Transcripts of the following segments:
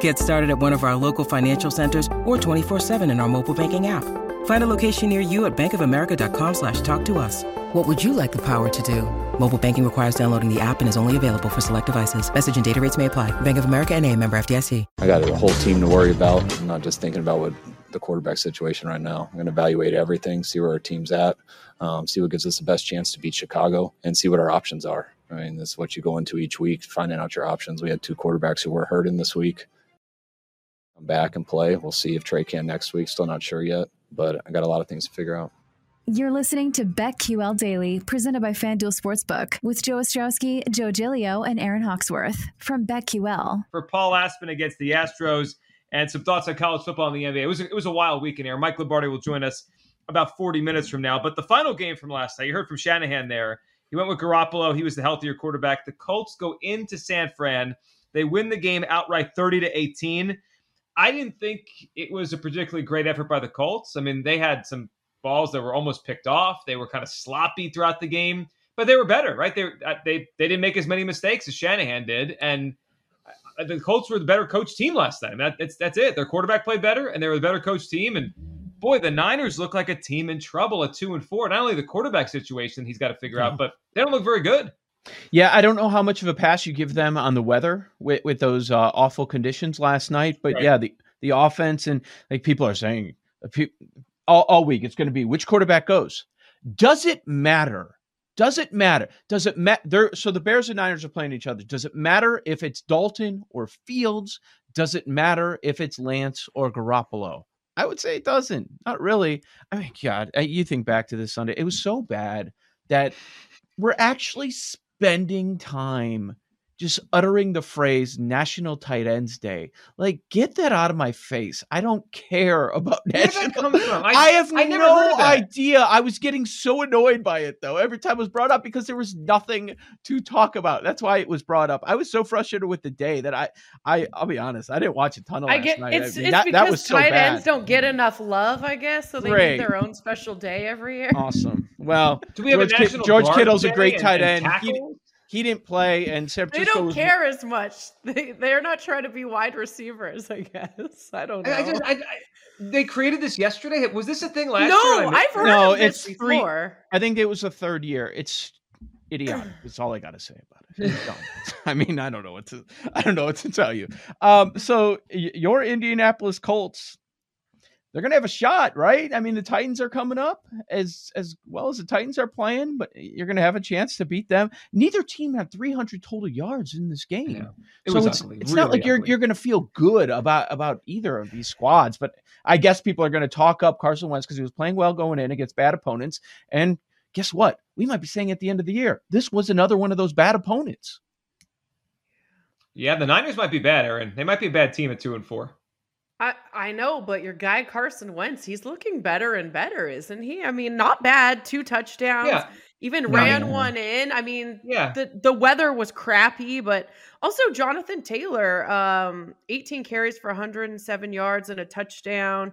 Get started at one of our local financial centers or 24-7 in our mobile banking app. Find a location near you at bankofamerica.com slash talk to us. What would you like the power to do? Mobile banking requires downloading the app and is only available for select devices. Message and data rates may apply. Bank of America and a member FDIC. I got a whole team to worry about. I'm not just thinking about what the quarterback situation right now. I'm going to evaluate everything, see where our team's at, um, see what gives us the best chance to beat Chicago, and see what our options are. I mean, that's what you go into each week, finding out your options. We had two quarterbacks who were hurting this week come back and play. We'll see if Trey can next week. Still not sure yet, but I got a lot of things to figure out. You're listening to BetQL Daily, presented by FanDuel Sportsbook, with Joe Ostrowski, Joe Giglio, and Aaron Hawksworth from BetQL. For Paul Aspen against the Astros, and some thoughts on college football in the NBA. It was a, it was a wild weekend here. Mike Lombardi will join us about 40 minutes from now. But the final game from last night, you heard from Shanahan there. He went with Garoppolo. He was the healthier quarterback. The Colts go into San Fran. They win the game outright 30 to 18. I didn't think it was a particularly great effort by the Colts. I mean, they had some balls that were almost picked off. They were kind of sloppy throughout the game, but they were better, right? They uh, they they didn't make as many mistakes as Shanahan did, and uh, the Colts were the better coach team last night. That, that's that's it. Their quarterback played better, and they were the better coach team. And boy, the Niners look like a team in trouble at two and four. Not only the quarterback situation he's got to figure out, but they don't look very good. Yeah, I don't know how much of a pass you give them on the weather with, with those uh, awful conditions last night, but right. yeah, the the offense and like people are saying uh, all, all week it's going to be which quarterback goes. Does it matter? Does it matter? Does it matter? So the Bears and Niners are playing each other. Does it matter if it's Dalton or Fields? Does it matter if it's Lance or Garoppolo? I would say it doesn't. Not really. I mean, God, you think back to this Sunday, it was so bad that we're actually spending time just uttering the phrase National Tight Ends Day. Like, get that out of my face. I don't care about Where National. I, I, have I no idea. I was getting so annoyed by it though. Every time it was brought up because there was nothing to talk about. That's why it was brought up. I was so frustrated with the day that I, I, I'll be honest, I didn't watch a ton of. I get night. it's, I mean, it's that, because that was so tight bad. ends don't get enough love, I guess. So they great. need their own special day every year. Awesome. Well, do we have George, a national George Kittle's a great tight end. And he, he didn't play, and San Francisco. They don't was... care as much. They they're not trying to be wide receivers. I guess I don't know. I, just, I, I, they created this yesterday. Was this a thing last no, year? No, I've heard no, of this it's before. Three, I think it was the third year. It's idiotic. That's all I got to say about it. I mean, I don't know what to. I don't know what to tell you. Um, so your Indianapolis Colts they're going to have a shot, right? I mean, the Titans are coming up as as well as the Titans are playing, but you're going to have a chance to beat them. Neither team had 300 total yards in this game, yeah, it so it's, it's really not like you're you're going to feel good about about either of these squads. But I guess people are going to talk up Carson Wentz because he was playing well going in against bad opponents, and guess what? We might be saying at the end of the year, this was another one of those bad opponents. Yeah, the Niners might be bad, Aaron. They might be a bad team at two and four. I, I know, but your guy Carson Wentz, he's looking better and better, isn't he? I mean, not bad. Two touchdowns. Yeah. Even no, ran one in. I mean, yeah. The the weather was crappy, but also Jonathan Taylor, um, 18 carries for 107 yards and a touchdown.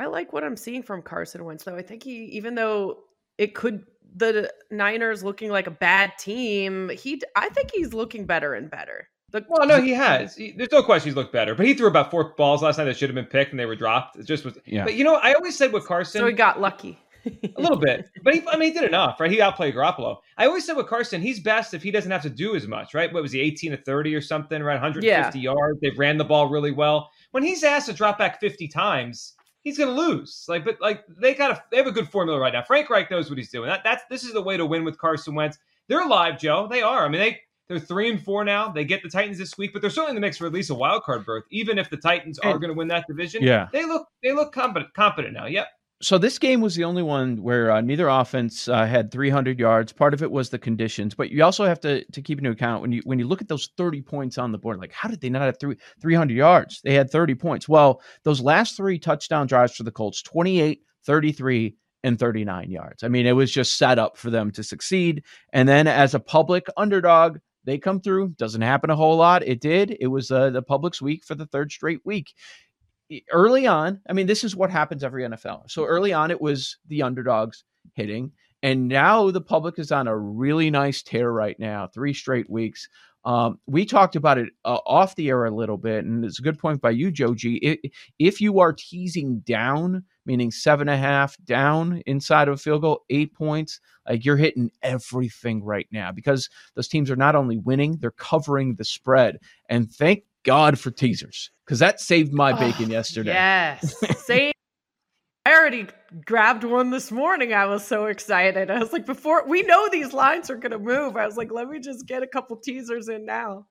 I like what I'm seeing from Carson Wentz, though. I think he, even though it could the Niners looking like a bad team, he I think he's looking better and better. The, well, no, he has. He, there's no question he's looked better, but he threw about four balls last night that should have been picked and they were dropped. It just was. Yeah. But you know, I always said with Carson, so he got lucky a little bit, but he, I mean, he did enough, right? He outplayed Garoppolo. I always said with Carson, he's best if he doesn't have to do as much, right? What was he, 18 to 30 or something, right? 150 yeah. yards. They ran the ball really well. When he's asked to drop back 50 times, he's going to lose. Like, but like they got a, they have a good formula right now. Frank Reich knows what he's doing. That, that's this is the way to win with Carson Wentz. They're alive, Joe. They are. I mean, they they're three and four now. They get the Titans this week, but they're certainly in the mix for at least a wild card berth. Even if the Titans are going to win that division, yeah, they look they look competent competent now. Yep so this game was the only one where uh, neither offense uh, had 300 yards. Part of it was the conditions, but you also have to to keep into account when you when you look at those 30 points on the board. Like, how did they not have three, 300 yards? They had 30 points. Well, those last three touchdown drives for the Colts 28, 33, and 39 yards. I mean, it was just set up for them to succeed. And then as a public underdog, they come through. Doesn't happen a whole lot. It did. It was uh, the public's week for the third straight week early on, I mean, this is what happens every NFL. So early on, it was the underdogs hitting. And now the public is on a really nice tear right now, three straight weeks. Um, we talked about it uh, off the air a little bit, and it's a good point by you, Joe G. It, if you are teasing down, meaning seven and a half down inside of a field goal, eight points, like you're hitting everything right now because those teams are not only winning, they're covering the spread. And thank God for teasers because that saved my bacon oh, yesterday. Yes, same. I already grabbed one this morning. I was so excited. I was like, before we know these lines are going to move, I was like, let me just get a couple teasers in now.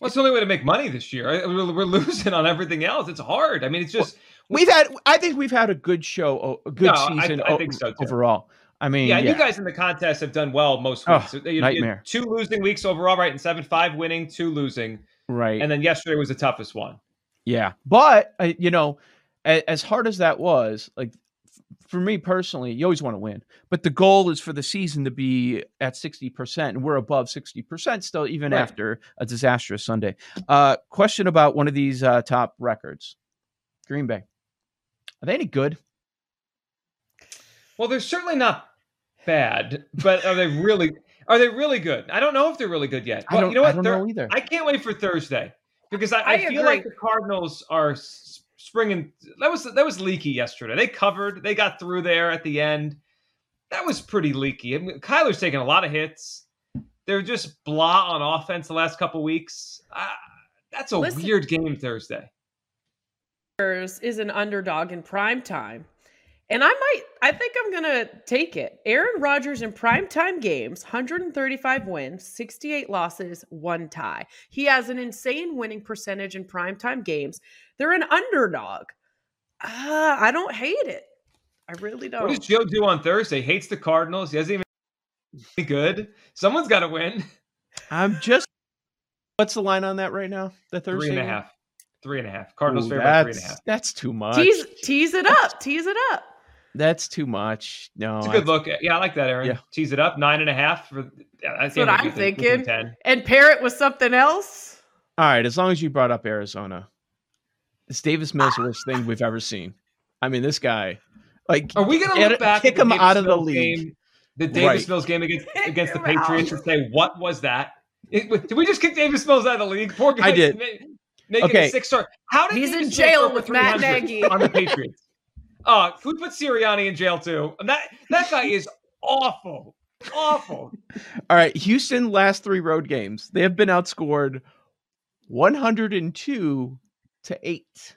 Well, it's the only way to make money this year. We're losing on everything else. It's hard. I mean, it's just we've had. I think we've had a good show, a good no, season I, I think so too. overall. I mean, yeah, yeah, you guys in the contest have done well most weeks. Oh, you, nightmare. two losing weeks overall, right? And seven five winning, two losing. Right. And then yesterday was the toughest one. Yeah. But, uh, you know, as hard as that was, like for me personally, you always want to win. But the goal is for the season to be at 60%, and we're above 60% still, even right. after a disastrous Sunday. Uh, question about one of these uh, top records Green Bay. Are they any good? Well, they're certainly not bad, but are they really are they really good? I don't know if they're really good yet. Well, you know what? I don't know either. I can't wait for Thursday because I, I, I feel like the Cardinals are springing. That was that was leaky yesterday. They covered. They got through there at the end. That was pretty leaky. I mean, Kyler's taking a lot of hits. They're just blah on offense the last couple weeks. Uh, that's a Listen, weird game Thursday. Is an underdog in prime time. And I might, I think I'm going to take it. Aaron Rodgers in primetime games, 135 wins, 68 losses, one tie. He has an insane winning percentage in primetime games. They're an underdog. Uh, I don't hate it. I really don't. What does Joe do on Thursday? Hates the Cardinals. He doesn't even good. Someone's got to win. I'm just. What's the line on that right now? The Thursday. Three and a half. Three and a half. Cardinals Ooh, favorite three and a half. That's too much. Tease, tease it up. Tease it up. That's too much. No, it's a good look. Yeah, I like that, Aaron. Yeah. Tease it up nine and a half for. Yeah, that's what I'm thinking. And pair it with something else. All right, as long as you brought up Arizona, it's Davis Mills' ah. worst thing we've ever seen. I mean, this guy. Like, are we going to look back? Kick him out of the league. Game, the Davis right. Mills game against against the Patriots and say, "What was that? It, did we just kick Davis Mills out of the league?" Poor guy. I did. Making okay. a six star. How did he's Davis in jail with Matt Nagy on the Patriots? Uh, we put Sirianni in jail too? That that guy is awful. Awful. All right. Houston last three road games. They have been outscored 102 to 8.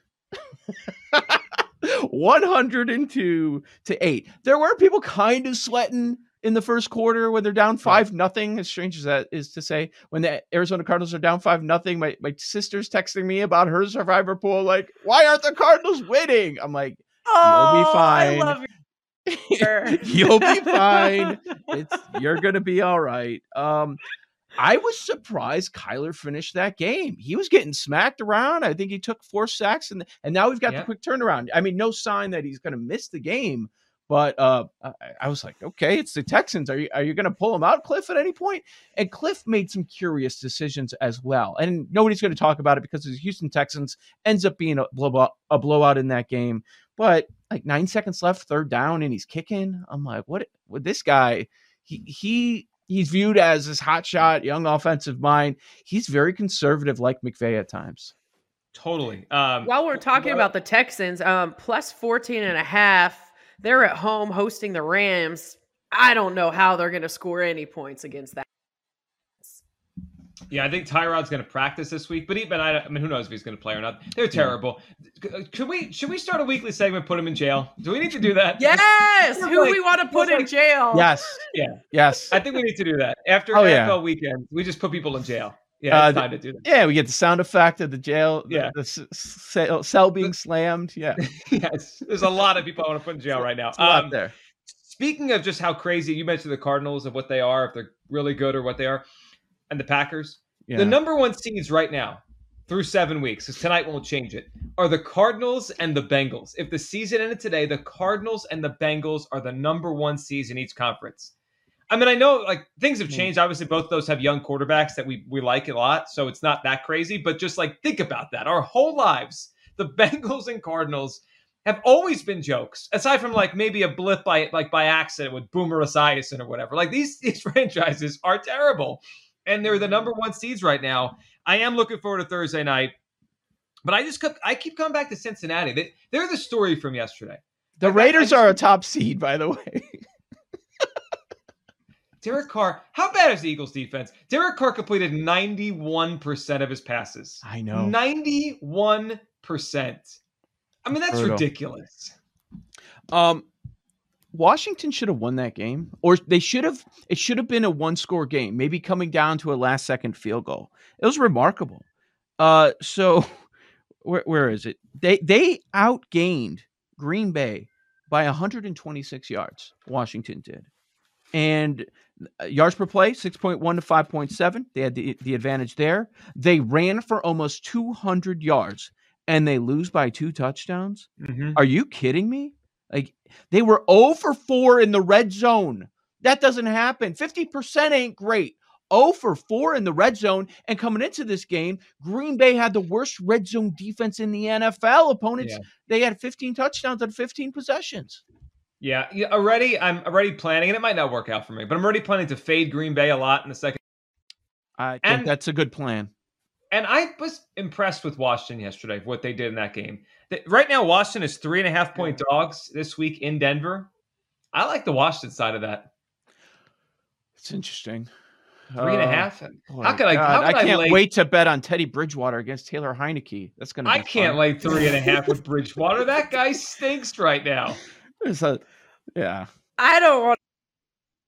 102 to 8. There were people kind of sweating in the first quarter when they're down five nothing. As strange as that is to say, when the Arizona Cardinals are down five nothing, my my sister's texting me about her survivor pool. Like, why aren't the Cardinals winning? I'm like, Oh, You'll be fine. I love you. You'll be fine. It's you're gonna be all right. Um, I was surprised Kyler finished that game. He was getting smacked around. I think he took four sacks, and and now we've got yeah. the quick turnaround. I mean, no sign that he's going to miss the game, but uh, I, I, was like, okay, it's the Texans. Are you are you going to pull him out, Cliff, at any point? And Cliff made some curious decisions as well, and nobody's going to talk about it because the Houston Texans ends up being a blowout, a blowout in that game. But like nine seconds left, third down, and he's kicking. I'm like, what? With this guy, he he he's viewed as this hotshot young offensive mind. He's very conservative, like McVay at times. Totally. Um, While we're talking well- about the Texans, um, plus 14 and a half, they're at home hosting the Rams. I don't know how they're going to score any points against that. Yeah, I think Tyrod's going to practice this week, but even I, I mean, who knows if he's going to play or not? They're terrible. Could we? Should we start a weekly segment? Put him in jail? Do we need to do that? Yes, Feels who like- we want to put in like- jail. Yes. Yeah. Yes. I think we need to do that after Oh, NFL yeah. weekend. We just put people in jail. Yeah, Uh, it's time to do that. Yeah, we get the sound effect of the jail. Yeah. The, s- cell, cell being slammed. Yeah. yes, there's a lot of people I want to put in jail right now. It's a lot Um, there. Speaking of just how crazy you mentioned the Cardinals of what they are, if they're really good or what they are, and the Packers. Yeah. The number one seeds right now through seven weeks, because tonight won't change it, are the Cardinals and the Bengals. If the season ended today, the Cardinals and the Bengals are the number one seeds in each conference. I mean, I know like things have Hmm. changed. Obviously, both of those have young quarterbacks that we we like a lot, so it's not that crazy. But just like think about that, our whole lives, the Bengals and Cardinals have always been jokes, aside from like maybe a blip by like by accident with Boomer Esiason or whatever. Like these these franchises are terrible, and they're the number one seeds right now. I am looking forward to Thursday night, but I just kept, I keep coming back to Cincinnati. They, they're the story from yesterday. The I- I- Raiders I are a top seed, by the way. Derek Carr, how bad is the Eagles defense? Derek Carr completed 91% of his passes. I know. 91%. I mean, that's Brutal. ridiculous. Um, Washington should have won that game, or they should have. It should have been a one-score game, maybe coming down to a last-second field goal. It was remarkable. Uh, so where where is it? They they outgained Green Bay by 126 yards. Washington did, and uh, yards per play 6.1 to 5.7. They had the the advantage there. They ran for almost 200 yards, and they lose by two touchdowns. Are you kidding me? Like they were 0 for 4 in the red zone. That doesn't happen. 50% ain't great. 0 for 4 in the red zone. And coming into this game, Green Bay had the worst red zone defense in the NFL. Opponents, Yeah. they had 15 touchdowns on 15 possessions. Yeah, yeah, already I'm already planning, and it might not work out for me, but I'm already planning to fade Green Bay a lot in the second. I think And- that's a good plan. And I was impressed with Washington yesterday, what they did in that game. Th- Right now, Washington is three and a half point dogs this week in Denver. I like the Washington side of that. It's interesting. Three and a half. Uh, How could I? God, How could I, can't lay, wait to bet on Teddy Bridgewater against Taylor Heinicke. That's gonna. Be I can't fun. lay three and a half with Bridgewater. That guy stinks right now. It's a- yeah. I don't want the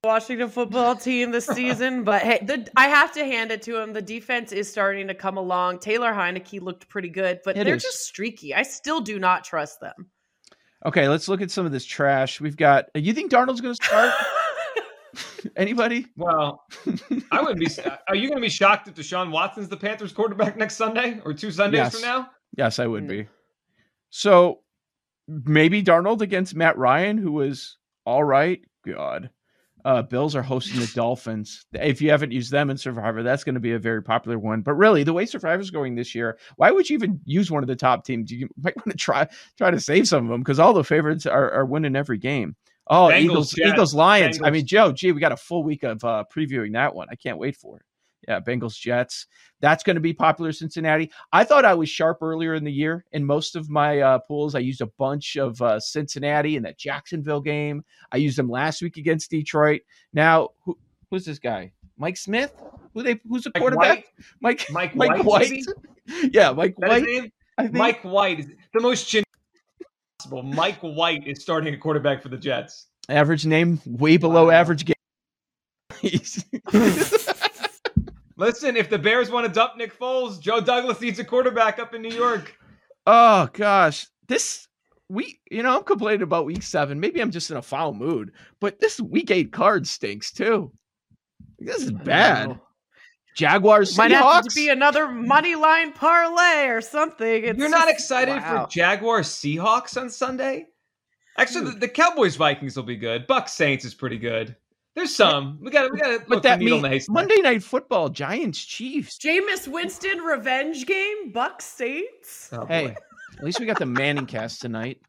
Washington football team this season, but hey, the, I have to hand it to him. The defense is starting to come along. Taylor Heinicke looked pretty good, but It they're is. just streaky. I still do not trust them. Okay, let's look at some of this trash. We've got. You think Darnold's going to start? Anybody? Well, I wouldn't be. Are you going to be shocked if Deshaun Watson's the Panthers quarterback next Sunday or two Sundays Yes. from now? Yes, I would Mm. be. So maybe Darnold against Matt Ryan, who was all right. God. Uh, Bills are hosting the Dolphins. If you haven't used them in Survivor, that's going to be a very popular one. But really, the way Survivor's going this year, why would you even use one of the top teams? You might want to try try to save some of them because all the favorites are, are winning every game. Oh, Bengals, Eagles, Jets, Eagles, Lions. I mean, Joe, gee, we got a full week of uh, previewing that one. I can't wait for it. Yeah, Bengals, Jets. That's going to be popular. Cincinnati. I thought I was sharp earlier in the year. In most of my uh, pools, I used a bunch of uh, Cincinnati in that Jacksonville game. I used them last week against Detroit. Now, who, who's this guy? Mike Smith? Who they? Who's the Mike quarterback? White? Mike Mike Mike White, White. yeah, Mike That White. Mike White is the most generic possible. Mike White is starting a quarterback for the Jets. average name way below Wow. average game. He's- Listen, if the Bears want to dump Nick Foles, Joe Douglas needs a quarterback up in New York. oh gosh, this week. You know, I'm complaining about week seven. Maybe I'm just in a foul mood, but this week eight card stinks too. This is bad. Jaguars, Might have Seahawks. to be another money line parlay or something. It's You're not just- excited wow. for Jaguars Seahawks on Sunday? Actually, the, the Cowboys Vikings will be good. Bucs Saints is pretty good. There's some. We got we got to but that the needle means in the haystack. Monday Night Football, Giants, Chiefs. Jameis Winston revenge game, Bucs Saints. Oh, boy. Hey, at least we got the ManningCast tonight.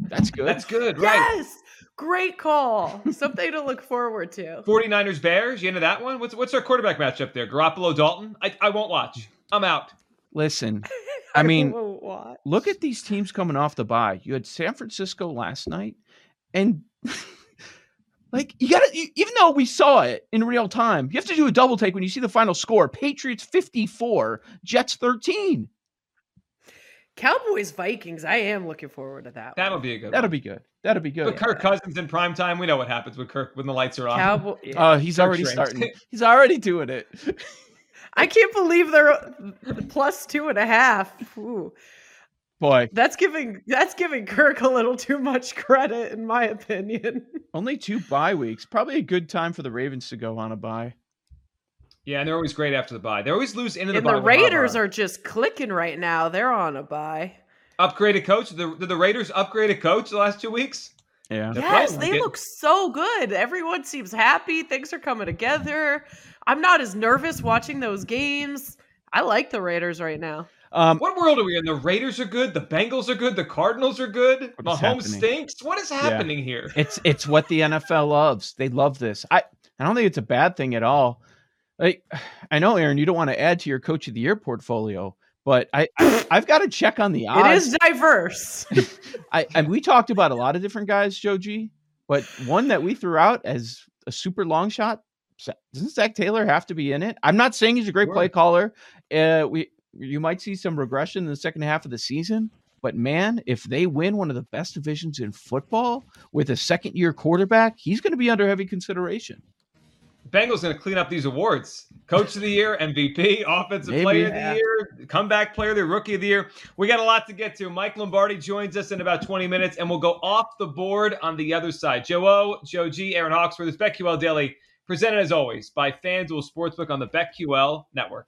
That's good. That's good, right? Yes. Great call. Something to look forward to. 49ers Bears, you into that one? What's what's our quarterback matchup there? Garoppolo Dalton? I, I won't watch. I'm out. Listen, I mean, won't look at these teams coming off the bye. You had San Francisco last night, and like you got to, even though we saw it in real time, you have to do a double take when you see the final score: Patriots fifty-four, Jets thirteen. Cowboys Vikings. I am looking forward to that. That'll be a good That'll one. be good. That'll be good. But Kirk Cousins in prime time, we know what happens with Kirk when the lights are on. Cowboy. Oh, he's Kirk already shrinks. starting. He's already doing it. I can't believe they're uh, plus two and a half. Ooh. Boy, That's giving that's giving Kirk a little too much credit, in my opinion. only two bye weeks. Probably a good time for the Ravens to go on a bye. Yeah, and they're always great after the bye. They always lose into the and bye. the Raiders are just clicking right now. They're on a bye. upgraded coach. Did the, did the Raiders upgrade a coach the last two weeks? Yeah. They're Yes, they like look so good. Everyone seems happy. Things are coming together. I'm not as nervous watching those games. I like the Raiders right now. Um, What world are we in? The Raiders are good. The Bengals are good. The Cardinals are good. What is Mahomes happening? stinks. What is happening here? it's it's what the NFL loves. They love this. I I don't think it's a bad thing at all. Like I know, Aaron, you don't want to add to your coach of the year portfolio, but I, I I've got to check on the It odds. is diverse. I and we talked about a lot of different guys, Joji, but one that we threw out as a super long shot. Doesn't Zac Taylor have to be in it? I'm not saying he's a great play caller. Uh, we you might see some regression in the second half of the season, but man, if they win one of the best divisions in football with a second year quarterback, he's going to be under heavy consideration. Bengals going to clean up these awards. Coach of the year, MVP, offensive Maybe. player of the year, comeback player of the year, rookie of the year. We got a lot to get to. Mike Lombardi joins us in about 20 minutes, and we'll go off the board on the other side. Joe O, Joe G, Aaron Hawksworth, this BetQL Daily, presented as always by FanDuel Sportsbook on the BetQL Network.